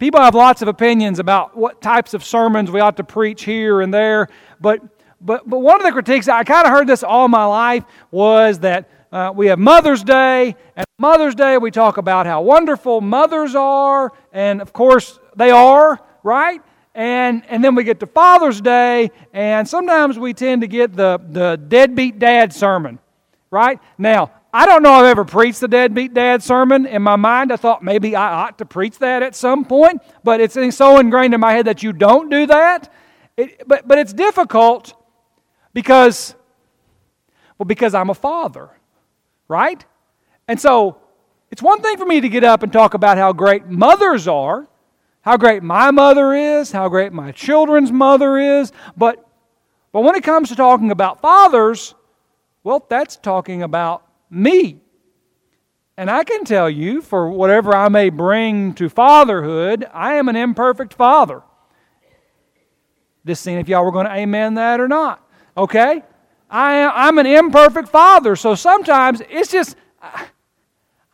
people have lots of opinions about what types of sermons we ought to preach here and there, but but but one of the critiques I kind of heard this all my life was that uh, we have Mother's Day, and Mother's Day we talk about how wonderful mothers are, and of course they are, right? And, and then we get to Father's Day, and sometimes we tend to get the, the deadbeat dad sermon, right? Now, I don't know I've ever preached the deadbeat dad sermon. In my mind, I thought maybe I ought to preach that at some point, but it's so ingrained in my head that you don't do that. It, but, but it's difficult because, well, because I'm a father, right? And so it's one thing for me to get up and talk about how great mothers are, how great my mother is, how great my children's mother is, but, but when it comes to talking about fathers, well, that's talking about me. And I can tell you, for whatever I may bring to fatherhood, I am an imperfect father. Just seeing if y'all were going to amen that or not. Okay? I, I'm an imperfect father, so sometimes it's just, I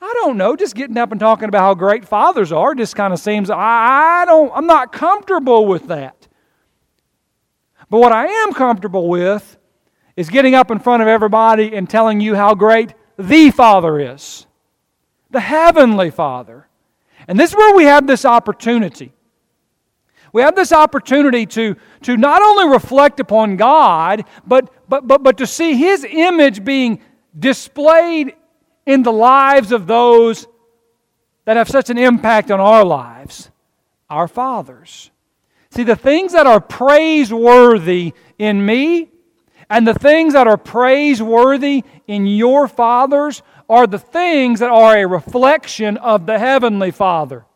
don't know, just getting up and talking about how great fathers are just kind of seems, I, I don't, I'm not comfortable with that. But what I am comfortable with is getting up in front of everybody and telling you how great the Father is, the Heavenly Father. And this is where we have this opportunity. We have this opportunity to, to not only reflect upon God, but, but, but, but to see His image being displayed in the lives of those that have such an impact on our lives our fathers. See, the things that are praiseworthy in me and the things that are praiseworthy in your fathers are the things that are a reflection of the Heavenly Father.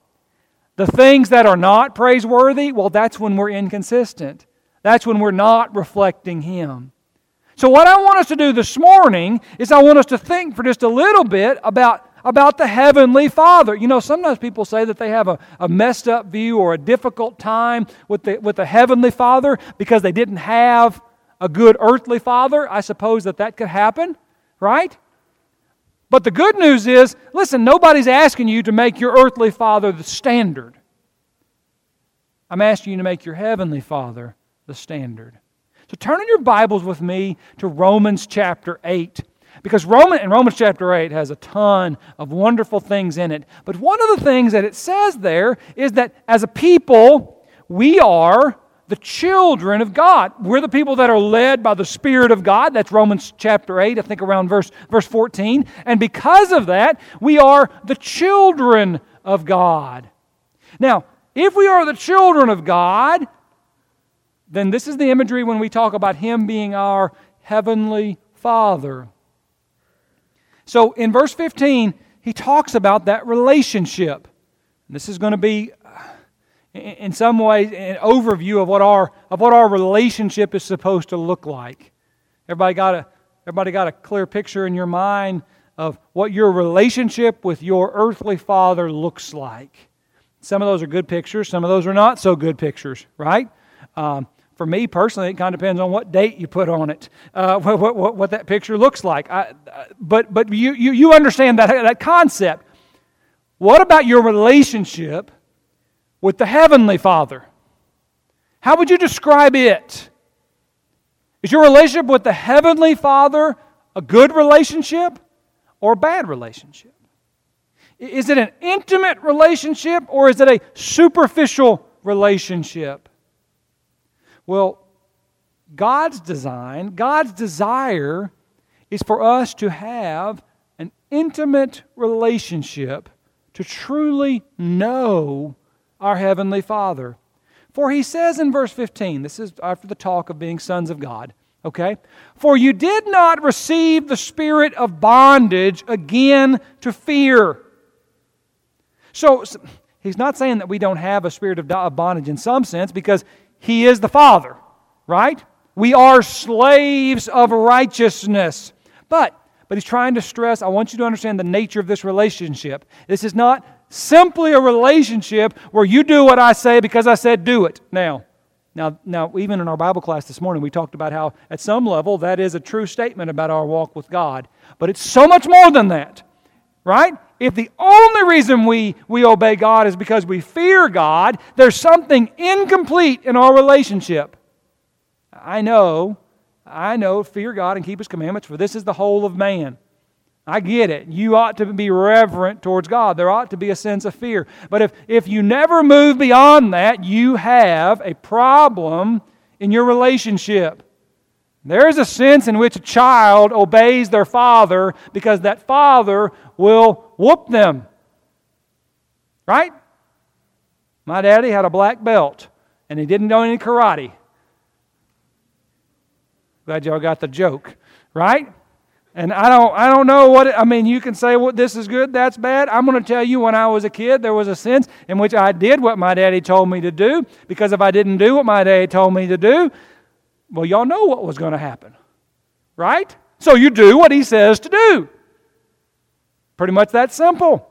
The things that are not praiseworthy, well, that's when we're inconsistent. That's when we're not reflecting Him. So, what I want us to do this morning is I want us to think for just a little bit about about the Heavenly Father. You know, sometimes people say that they have a, a messed up view or a difficult time with the, with the Heavenly Father because they didn't have a good earthly father, I suppose that that could happen, right? But the good news is listen, nobody's asking you to make your earthly father the standard. I'm asking you to make your heavenly father the standard. So turn in your Bibles with me to Romans chapter 8. Because Roman, and Romans chapter 8 has a ton of wonderful things in it. But one of the things that it says there is that as a people, we are the children of God. We're the people that are led by the Spirit of God. That's Romans chapter 8, I think around verse, verse 14. And because of that, we are the children of God. Now, if we are the children of God, then this is the imagery when we talk about Him being our heavenly Father. So in verse 15, he talks about that relationship. This is going to be in some ways an overview of what our of what our relationship is supposed to look like. Everybody got a everybody got a clear picture in your mind of what your relationship with your earthly father looks like. Some of those are good pictures, some of those are not so good pictures, right? Um, for me personally, it kind of depends on what date you put on it, uh, what, what, what, that picture looks like. I, but but you, you, you understand that, that concept. What about your relationship with the Heavenly Father. How would you describe it? Is your relationship with the Heavenly Father a good relationship or a bad relationship? Is it an intimate relationship or is it a superficial relationship? Well, God's design, God's desire is for us to have an intimate relationship, to truly know our Heavenly Father. For he says in verse 15, this is after the talk of being sons of God, okay? For you did not receive the spirit of bondage again to fear. So, he's not saying that we don't have a spirit of bondage in some sense because he is the Father, right? We are slaves of righteousness. But but he's trying to stress I want you to understand the nature of this relationship. This is not simply a relationship where you do what I say because I said do it. Now, now, now, even in our Bible class this morning, we talked about how, at some level, that is a true statement about our walk with God. But it's so much more than that, right? if the only reason we, we obey God is because we fear God, there's something incomplete in our relationship. I know, I know, fear God and keep His commandments, for this is the whole of man. I get it. You ought to be reverent towards God. There ought to be a sense of fear. But if, if you never move beyond that, you have a problem in your relationship. There is a sense in which a child obeys their father because that father will whoop them. Right? My daddy had a black belt and he didn't know any karate. Glad y'all got the joke, right? And I don't, I don't know what, it, I mean, you can say, well, this is good, that's bad. I'm going to tell you when I was a kid, there was a sense in which I did what my daddy told me to do, because if I didn't do what my daddy told me to do, well, y'all know what was going to happen, right? So you do what he says to do. Pretty much that simple.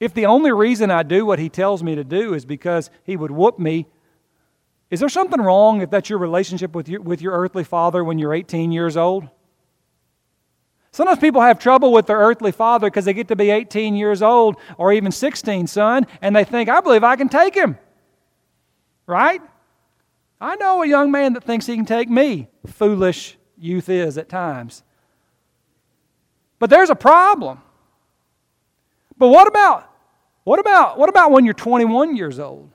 If the only reason I do what he tells me to do is because he would whoop me is there something wrong if that's your relationship with your, with your earthly father when you're 18 years old? Sometimes people have trouble with their earthly father because they get to be 18 years old or even 16, son, and they think, I believe I can take him. Right? I know a young man that thinks he can take me. Foolish youth is at times. But there's a problem. But what about what about what about when you're 21 years old?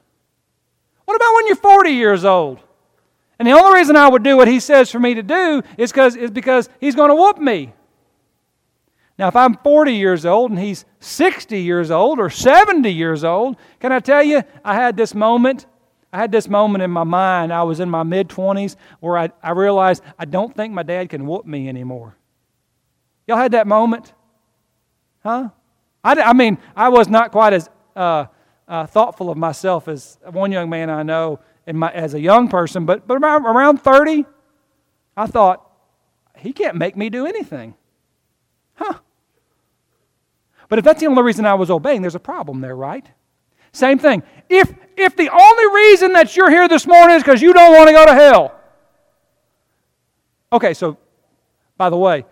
What about when you're 40 years old? And the only reason I would do what he says for me to do is, cause, is because he's going to whoop me. Now, if I'm 40 years old and he's 60 years old or 70 years old, can I tell you, I had this moment. I had this moment in my mind. I was in my mid 20s where I, I realized I don't think my dad can whoop me anymore. Y'all had that moment? Huh? I, I mean, I was not quite as uh, uh, thoughtful of myself as one young man I know my, as a young person, but, but around, around 30, I thought, he can't make me do anything. Huh. But if that's the only reason I was obeying, there's a problem there, right? Same thing. If, if the only reason that you're here this morning is because you don't want to go to hell. Okay, so by the way,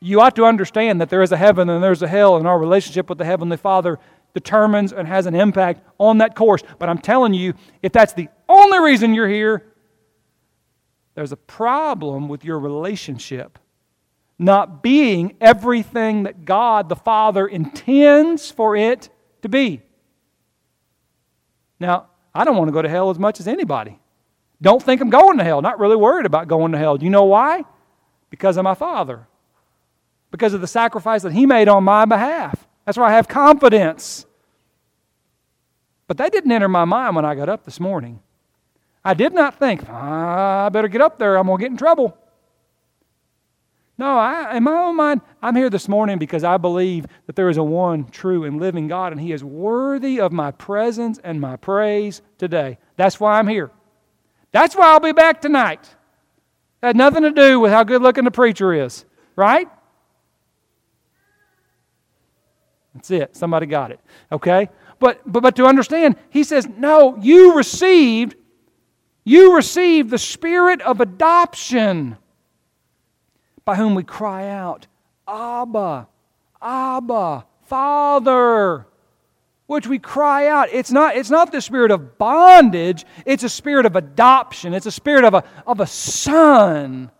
you ought to understand that there is a heaven and there's a hell, and our relationship with the Heavenly Father determines and has an impact on that course. But I'm telling you, if that's the only reason you're here, there's a problem with your relationship not being everything that God the Father intends for it to be. Now, I don't want to go to hell as much as anybody. Don't think I'm going to hell. Not really worried about going to hell. Do you know why? Because of my Father. Because of the sacrifice that He made on my behalf. That's why I have confidence. But that didn't enter my mind when I got up this morning. I did not think, ah, I better get up there, I'm going to get in trouble. No, I, in my own mind, I'm here this morning because I believe that there is a one true and living God, and He is worthy of my presence and my praise today. That's why I'm here. That's why I'll be back tonight. It had nothing to do with how good looking the preacher is, right? That's it. Somebody got it. Okay? But, but, but to understand, he says, no, you received, you received the spirit of adoption by whom we cry out, Abba, Abba, Father. Which we cry out. It's not, it's not the spirit of bondage, it's a spirit of adoption. It's a spirit of a, of a son.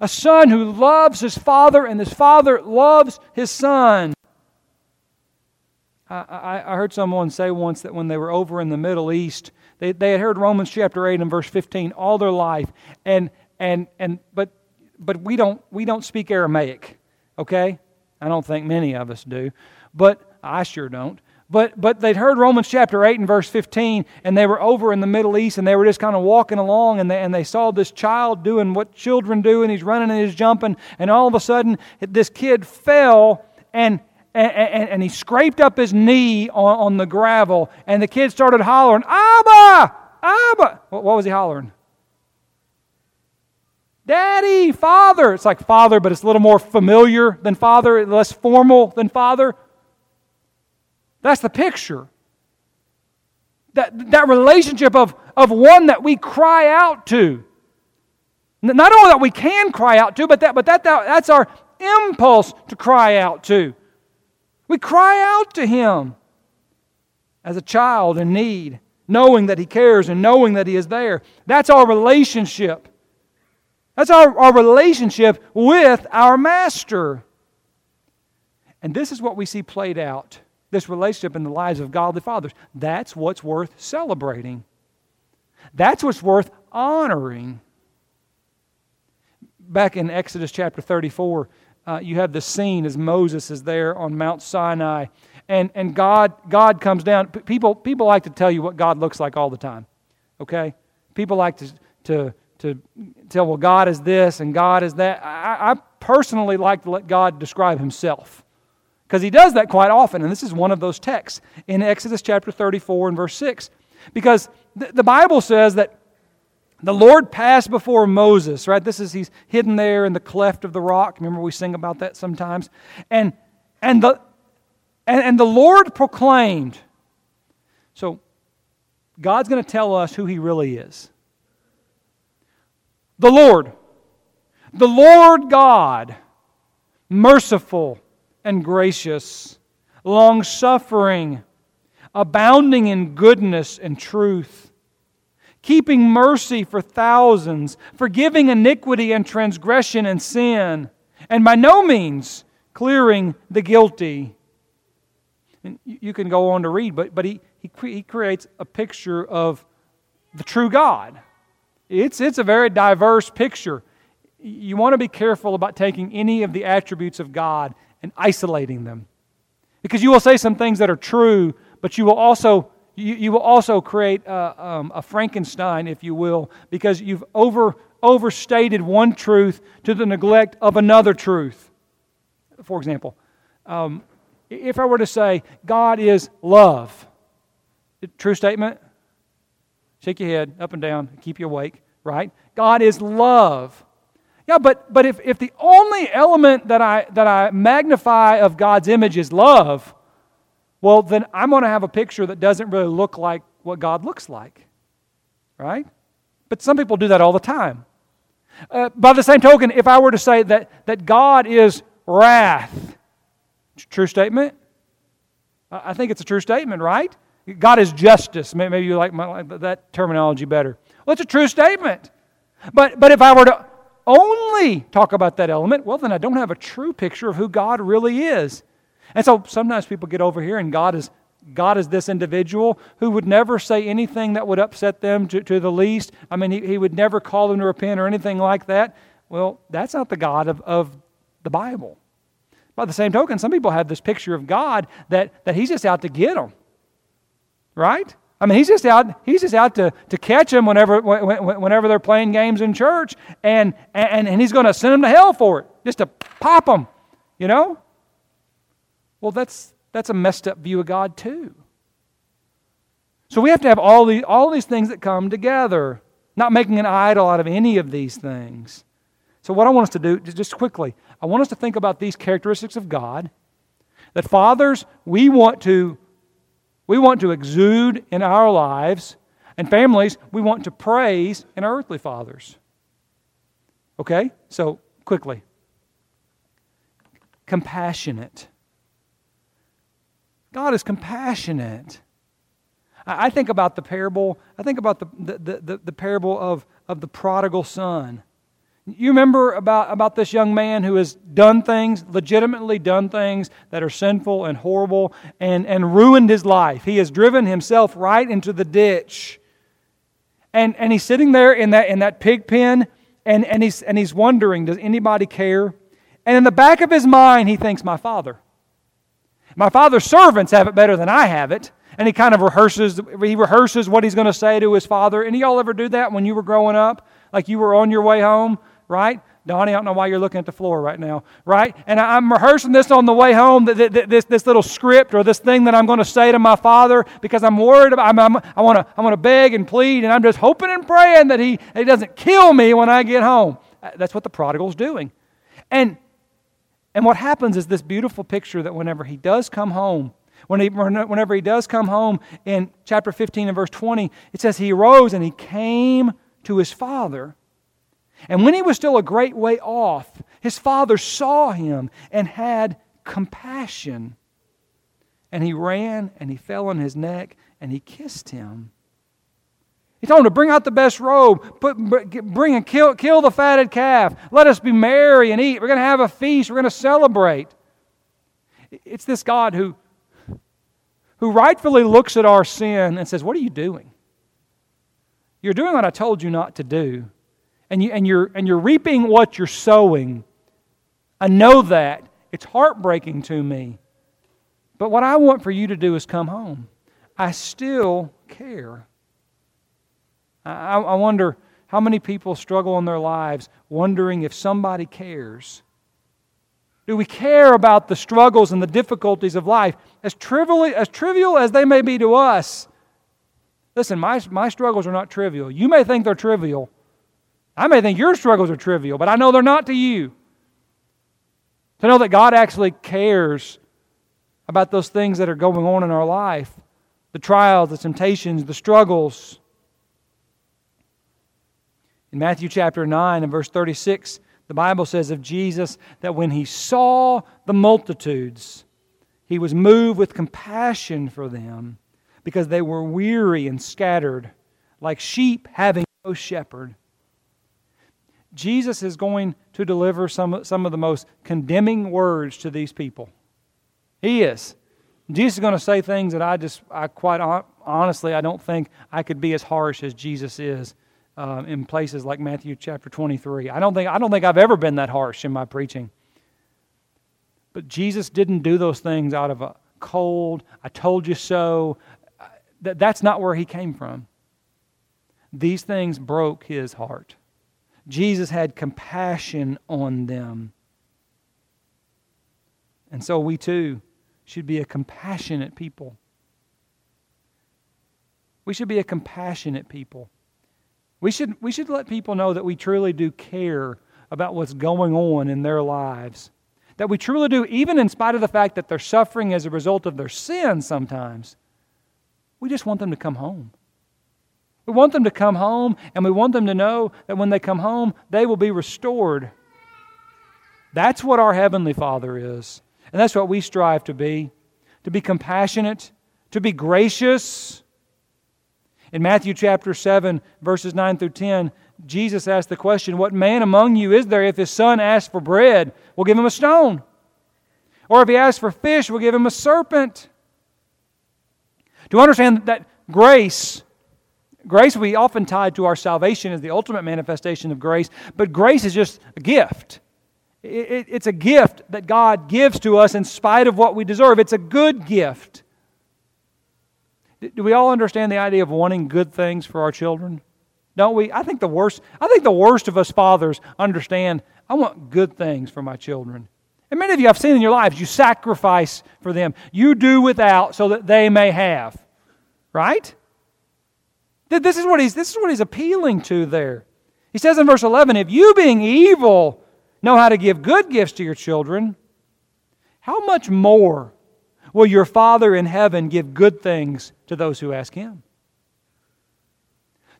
A son who loves his father, and his father loves his son. I, I, heard someone say once that when they were over in the Middle East, they, they had heard Romans chapter 8 and verse 15 all their life. And, and, and, but, but we, don't, we don't speak Aramaic, okay? I don't think many of us do, but I sure don't. But, but they'd heard Romans chapter 8 and verse 15, and they were over in the Middle East, and they were just kind of walking along, and they, and they saw this child doing what children do, and he's running and he's jumping, and all of a sudden, this kid fell and and, and, and, he scraped up his knee on, on, the gravel, and the kid started hollering, Abba! Abba! What, what was he hollering? Daddy, Father. It's like Father, but it's a little more familiar than Father, less formal than Father. That's the picture. That, that relationship of, of one that we cry out to. Not only that we can cry out to, but that, but that, that that's our impulse to cry out to. We cry out to Him as a child in need, knowing that He cares and knowing that He is there. That's our relationship. That's our, our relationship with our Master. And this is what we see played out this relationship in the lives of godly fathers. That's what's worth celebrating. That's what's worth honoring. Back in Exodus chapter 34, uh, you have the scene as Moses is there on Mount Sinai, and, and God, God comes down. P- people, people like to tell you what God looks like all the time, okay? People like to, to, to tell, well, God is this and God is that. I, I personally like to let God describe himself because he does that quite often, and this is one of those texts in Exodus chapter 34 and verse 6. Because the, the Bible says that the Lord passed before Moses, right? This is, he's hidden there in the cleft of the rock. Remember, we sing about that sometimes. And, and, the, and, and the Lord proclaimed. So, God's going to tell us who he really is. The Lord, the Lord God, merciful and gracious, long suffering, abounding in goodness and truth, keeping mercy for thousands, forgiving iniquity and transgression and sin, and by no means clearing the guilty. And you can go on to read, but, but he, he, he creates a picture of the true God. It's, it's a very diverse picture. You want to be careful about taking any of the attributes of God and isolating them. Because you will say some things that are true, but you will also, you, you will also create a, um, a Frankenstein, if you will, because you've over, overstated one truth to the neglect of another truth. For example, um, if I were to say, God is love, true statement? Shake your head up and down, keep you awake, right? God is love. Yeah, but, but if, if the only element that I, that I magnify of God's image is love, well, then I'm going to have a picture that doesn't really look like what God looks like. Right? But some people do that all the time. Uh, by the same token, if I were to say that, that God is wrath, true statement? I think it's a true statement, right? God is justice. Maybe you like, my, like that terminology better. Well, it's a true statement. But, but if I were to only talk about that element, well, then I don't have a true picture of who God really is. And so sometimes people get over here and God is God is this individual who would never say anything that would upset them to, to the least. I mean, he, he would never call them to repent or anything like that. Well, that's not the God of, of the Bible. By the same token, some people have this picture of God that, that he's just out to get them. Right? I mean, he's just out, he's just out to, to catch them whenever, whenever they're playing games in church, and, and, and he's going to send them to hell for it, just to pop them, you know? Well, that's, that's a messed up view of God, too. So we have to have all, the, all these things that come together, not making an idol out of any of these things. So, what I want us to do, just quickly, I want us to think about these characteristics of God. That fathers, we want to we want to exude in our lives, and families, we want to praise in our earthly fathers. Okay? So, quickly compassionate. God is compassionate. I think about the parable, I think about the, the, the, the, parable of, of the prodigal son. You remember about, about this young man who has done things, legitimately done things that are sinful and horrible, and, and ruined his life. He has driven himself right into the ditch. And, and he's sitting there in that, in that pig pen, and, and, he's, and he's wondering, does anybody care? And in the back of his mind, he thinks, my father. My father's servants have it better than I have it. And he kind of rehearses, he rehearses what he's going to say to his father. And y'all ever do that when you were growing up? Like you were on your way home? right? Donnie, I don't know why you're looking at the floor right now, right? And I'm rehearsing this on the way home, this, this little script or this thing that I'm going to say to my father because I'm worried about, I'm, I'm, I want to I want to beg and plead, and I'm just hoping and praying that he, he doesn't kill me when I get home. That's what the prodigal's doing. And, and what happens is this beautiful picture that whenever he does come home, when he, whenever he does come home in chapter 15 and verse 20, it says he arose and he came to his father. And when he was still a great way off, His father saw him and had compassion. And he ran and he fell on his neck and he kissed him. He told him to bring out the best robe, put, bring and kill, kill the fatted calf. Let us be merry and eat. We're going to have a feast. We're going to celebrate. It's this God who, who rightfully looks at our sin and says, What are you doing? You're doing what I told you not to do. And, you, and, you're, and you're reaping what you're sowing. I know that. It's heartbreaking to me. But what I want for you to do is come home. I still care. I, I wonder how many people struggle in their lives wondering if somebody cares. Do we care about the struggles and the difficulties of life? As trivial, as trivial as they may be to us, listen, my, my struggles are not trivial. You may think they're trivial. I may think your struggles are trivial, but I know they're not to you. To know that God actually cares about those things that are going on in our life the trials, the temptations, the struggles. In Matthew chapter 9 and verse 36, the Bible says of Jesus that when he saw the multitudes, he was moved with compassion for them because they were weary and scattered, like sheep having no shepherd. Jesus is going to deliver some, some of the most condemning words to these people. He is. Jesus is going to say things that I just, I quite honestly, I don't think I could be as harsh as Jesus is uh, in places like Matthew chapter 23. I don't, think, I don't think I've ever been that harsh in my preaching. But Jesus didn't do those things out of a cold, I told you so. That, that's not where he came from. These things broke his heart. Jesus had compassion on them. And so we too should be a compassionate people. We should be a compassionate people. We should, we should let people know that we truly do care about what's going on in their lives. That we truly do, even in spite of the fact that they're suffering as a result of their sin sometimes. We just want them to come home. We want them to come home, and we want them to know that when they come home, they will be restored. That's what our Heavenly Father is. And that's what we strive to be to be compassionate, to be gracious, in Matthew chapter 7, verses 9 through 10, Jesus asked the question, What man among you is there if his son asks for bread, we'll give him a stone? Or if he asks for fish, we'll give him a serpent? To understand that grace, grace we often tied to our salvation as the ultimate manifestation of grace, but grace is just a gift. it's a gift that God gives to us in spite of what we deserve. It's a good gift. Do we all understand the idea of wanting good things for our children? Don't we? I think the worst, I think the worst of us fathers understand I want good things for my children. And many of you I've seen in your lives, you sacrifice for them. You do without so that they may have. Right? This is what he's, this is what he's appealing to there. He says in verse 11, If you, being evil, know how to give good gifts to your children, how much more will your Father in heaven give good things to those who ask Him?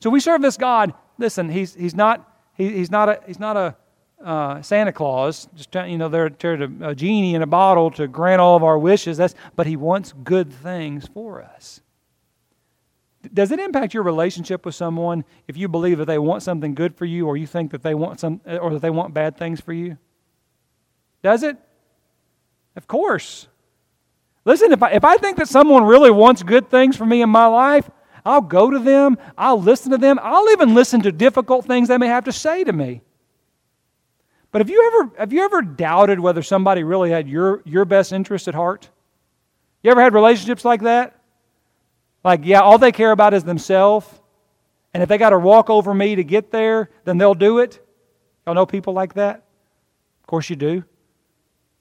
So we serve this God. Listen, He's, he's not, he, he's not a, he's not a uh, Santa Claus, just you know, they're, they're a genie in a bottle to grant all of our wishes. That's, but He wants good things for us. Does it impact your relationship with someone if you believe that they want something good for you, or you think that they want some, or that they want bad things for you? Does it? Of course. Listen, if I, if I think that someone really wants good things for me in my life, I'll go to them, I'll listen to them, I'll even listen to difficult things they may have to say to me. But have you ever, have you ever doubted whether somebody really had your, your best interest at heart? You ever had relationships like that? Like, yeah, all they care about is themselves. And if they got to walk over me to get there, then they'll do it. Y'all know people like that? Of course you do.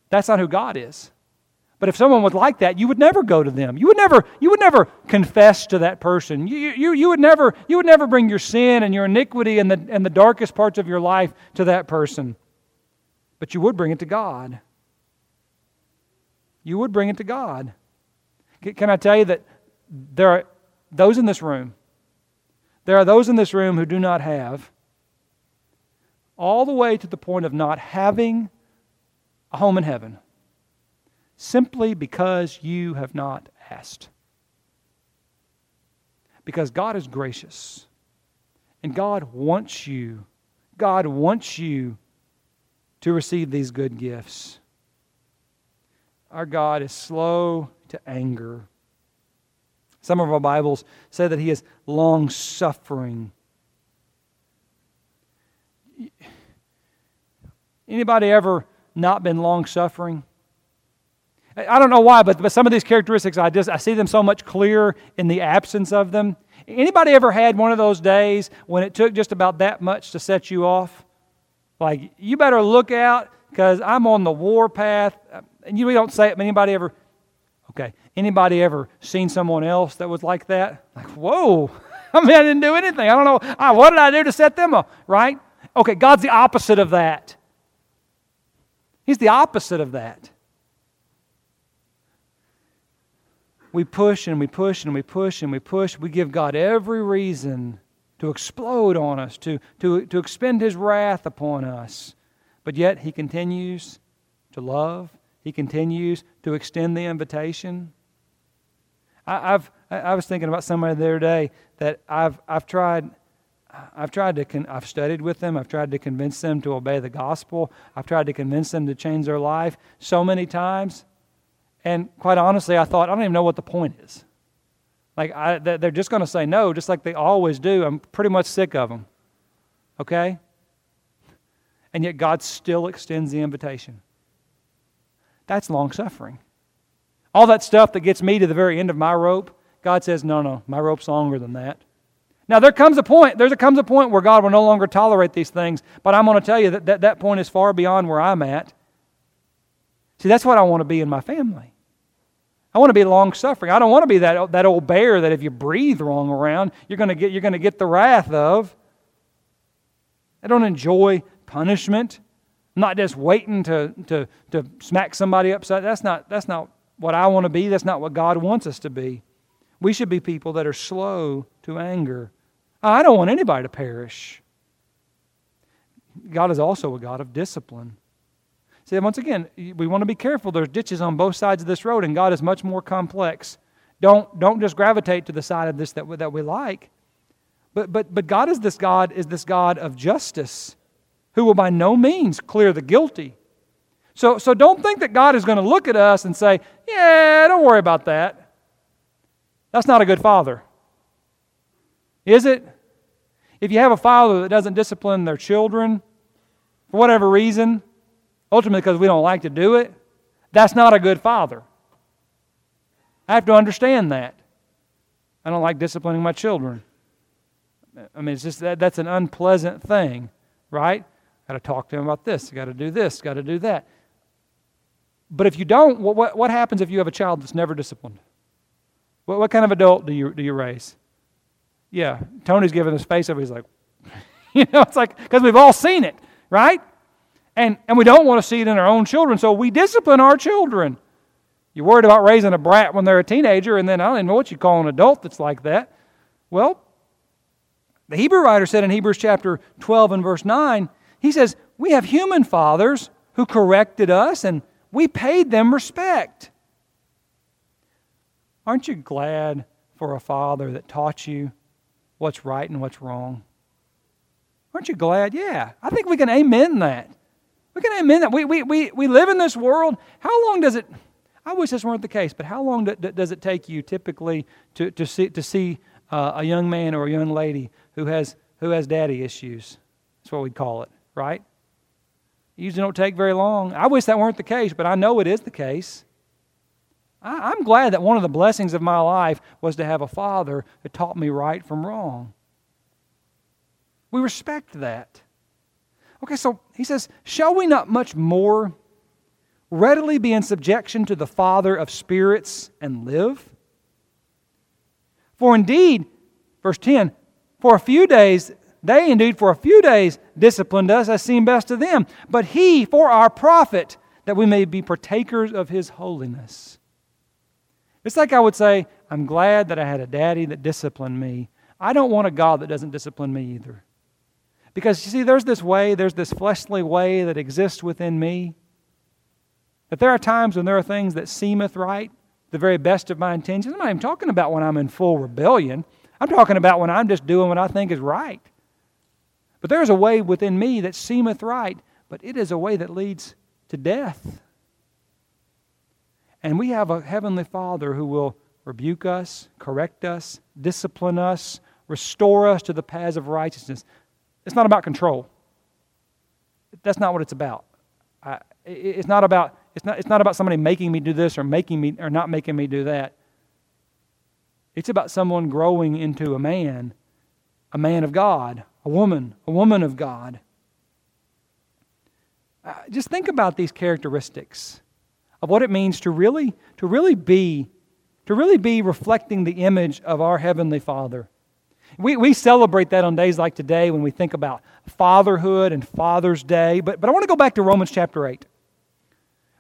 That's not who God is. But if someone was like that, you would never go to them. You would never, you would never confess to that person. You, you, you, would never, you would never bring your sin and your iniquity and the, and the darkest parts of your life to that person. But you would bring it to God. You would bring it to God. Can I tell you that there are those in this room, there are those in this room who do not have all the way to the point of not having a home in heaven simply because you have not asked. Because God is gracious and God wants you. God wants you to receive these good gifts. Our God is slow to anger. Some of our Bibles say that He is long suffering. Anybody ever not been long suffering? I don't know why, but, but some of these characteristics, I just I see them so much clearer in the absence of them. Anybody ever had one of those days when it took just about that much to set you off? Like, you better look out because I'm on the war path. And you don't say it, but anybody ever, okay, anybody ever seen someone else that was like that? Like, whoa, I mean, I didn't do anything. I don't know. Ah, what did I do to set them off, right? Okay, God's the opposite of that. He's the opposite of that. We push and we push and we push and we push. We give God every reason to explode on us, to, to, to expend His wrath upon us. But yet He continues to love, He continues to extend the invitation. I, I've, I was thinking about somebody the other day that I've, I've tried. I've tried to con- I've studied with them. I've tried to convince them to obey the gospel. I've tried to convince them to change their life so many times. And quite honestly, I thought I don't even know what the point is. Like I, they're just going to say no, just like they always do. I'm pretty much sick of them. Okay? And yet God still extends the invitation. That's long suffering. All that stuff that gets me to the very end of my rope, God says, no, no, my rope's longer than that. Now there comes a point, there comes a point where God will no longer tolerate these things, but I'm going to tell you that, that that point is far beyond where I'm at. See, that's what I want to be in my family. I want to be long suffering. I don't want to be that, that old bear that if you breathe wrong around, you're going to get, you're going to get the wrath of. I don't enjoy punishment. I'm not just waiting to, to, to smack somebody upside. That's not, that's not what I want to be. That's not what God wants us to be. We should be people that are slow to anger. I don't want anybody to perish. God is also a God of discipline. See, once again, we want to be careful. There's ditches on both sides of this road, and God is much more complex. Don't, don't just gravitate to the side of this that that we like. But, but, but God is this God is this God of justice who will by no means clear the guilty. So, so don't think that God is going to look at us and say, Yeah, don't worry about that. That's not a good father. Is it? If you have a father that doesn't discipline their children for whatever reason, ultimately because we don't like to do it, that's not a good father. I have to understand that. I don't like disciplining my children. I mean, it's just that that's an unpleasant thing, right? Got to talk to them about this. Got to do this. Got to do that. But if you don't, what, what, what, happens if you have a child that's never disciplined? What, what kind of adult do you, do you raise? Yeah, Tony's giving his face over. He's like, you know, it's like, because we've all seen it, right? And, and we don't want to see it in our own children, so we discipline our children. You're worried about raising a brat when they're a teenager, and then I don't even know what you call an adult that's like that. Well, the Hebrew writer said in Hebrews chapter 12 and verse 9, he says, We have human fathers who corrected us, and we paid them respect. Aren't you glad for a father that taught you what's right and what's wrong? Aren't you glad? Yeah, I think we can amen that. We can admit that. We, we, we, we live in this world. How long does it, I wish this weren't the case, but how long do, does it take you typically to, to see, to see uh, a young man or a young lady who has, who has daddy issues? That's what we'd call it, right? Usually don't take very long. I wish that weren't the case, but I know it is the case. I, I'm glad that one of the blessings of my life was to have a father who taught me right from wrong. We respect that. Okay, so he says, Shall we not much more readily be in subjection to the Father of spirits and live? For indeed, verse 10, for a few days, they indeed for a few days disciplined us as seemed best to them, but he for our profit, that we may be partakers of his holiness. It's like I would say, I'm glad that I had a daddy that disciplined me. I don't want a God that doesn't discipline me either. Because you see, there's this way, there's this fleshly way that exists within me. That there are times when there are things that seemeth right, the very best of my intentions. I'm not even talking about when I'm in full rebellion. I'm talking about when I'm just doing what I think is right. But there is a way within me that seemeth right, but it is a way that leads to death. And we have a Heavenly Father who will rebuke us, correct us, discipline us, restore us to the paths of righteousness. It's not about control. That's not what it's about. I, it's not about it's not, it's not about somebody making me do this or making me or not making me do that. It's about someone growing into a man, a man of God, a woman, a woman of God. Uh, just think about these characteristics of what it means to really, to really be, to really be reflecting the image of our Heavenly Father. We, we celebrate that on days like today when we think about fatherhood and Father's Day. But, but I want to go back to Romans chapter 8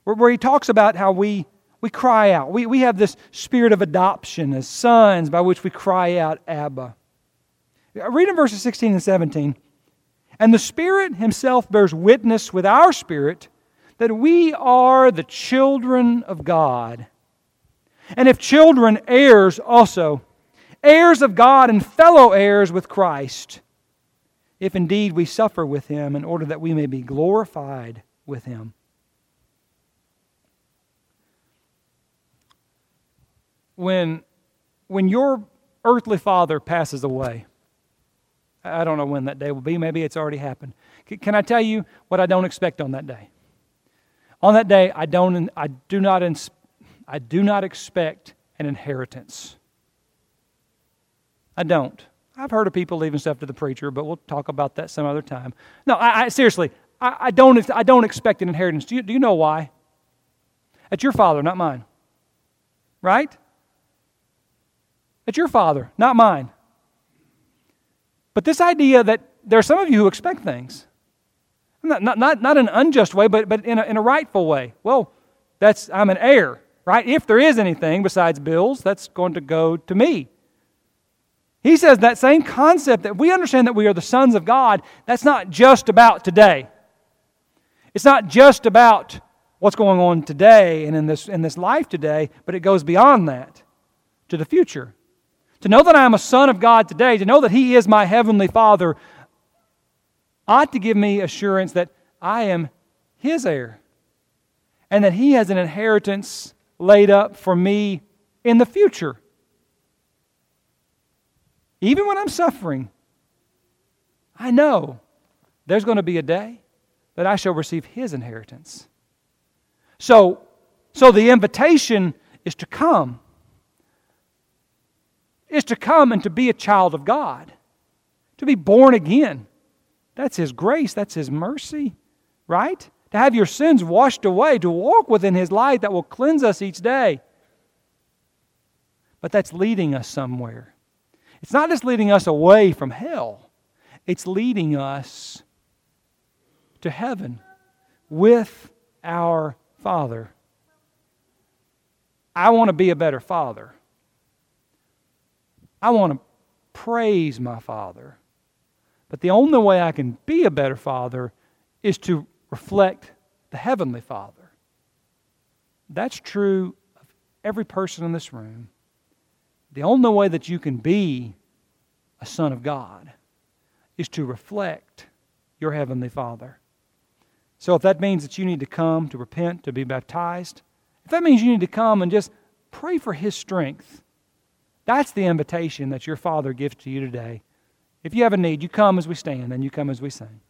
where, where he talks about how we, we cry out. We, we have this spirit of adoption as sons by which we cry out, Abba. Read in verses 16 and 17. And the Spirit Himself bears witness with our spirit that we are the children of God. And if children, heirs also, heirs of God and fellow heirs with Christ, if indeed we suffer with Him in order that we may be glorified with Him. when, when your earthly father passes away, I don't know when that day will be. Maybe it's already happened. Can I tell you what I don't expect on that day? On that day, I, don't, I, do, not, I do not expect an inheritance. I don't. I've heard of people leaving stuff to the preacher, but we'll talk about that some other time. No, I, I seriously, I, I, don't, I don't expect an inheritance. Do you, do you know why? It's your father, not mine. Right? It's your father, not mine. But this idea that there are some of you who expect things, not, not, not, not an unjust way, but, but in, a, in a rightful way. Well, that's I'm an heir, right? If there is anything besides bills, that's going to go to me. He says that same concept that we understand that we are the sons of God, that's not just about today. It's not just about what's going on today and in this, in this life today, but it goes beyond that to the future. To know that I am a son of God today, to know that He is my heavenly Father, ought to give me assurance that I am His heir and that He has an inheritance laid up for me in the future. Even when I'm suffering, I know there's going to be a day that I shall receive His inheritance. So, so the invitation is to come is to come and to be a child of God, to be born again. That's His grace, that's His mercy, right? To have your sins washed away, to walk within His light that will cleanse us each day. But that's leading us somewhere. It's not just leading us away from hell, it's leading us to heaven with our Father. I want to be a better father. I want to praise my Father. But the only way I can be a better Father is to reflect the Heavenly Father. That's true of every person in this room. The only way that you can be a son of God is to reflect your Heavenly Father. So if that means that you need to come to repent, to be baptized, if that means you need to come and just pray for His strength, that's the invitation that your Father gives to you today. If you have a need, you come as we stand and you come as we sing.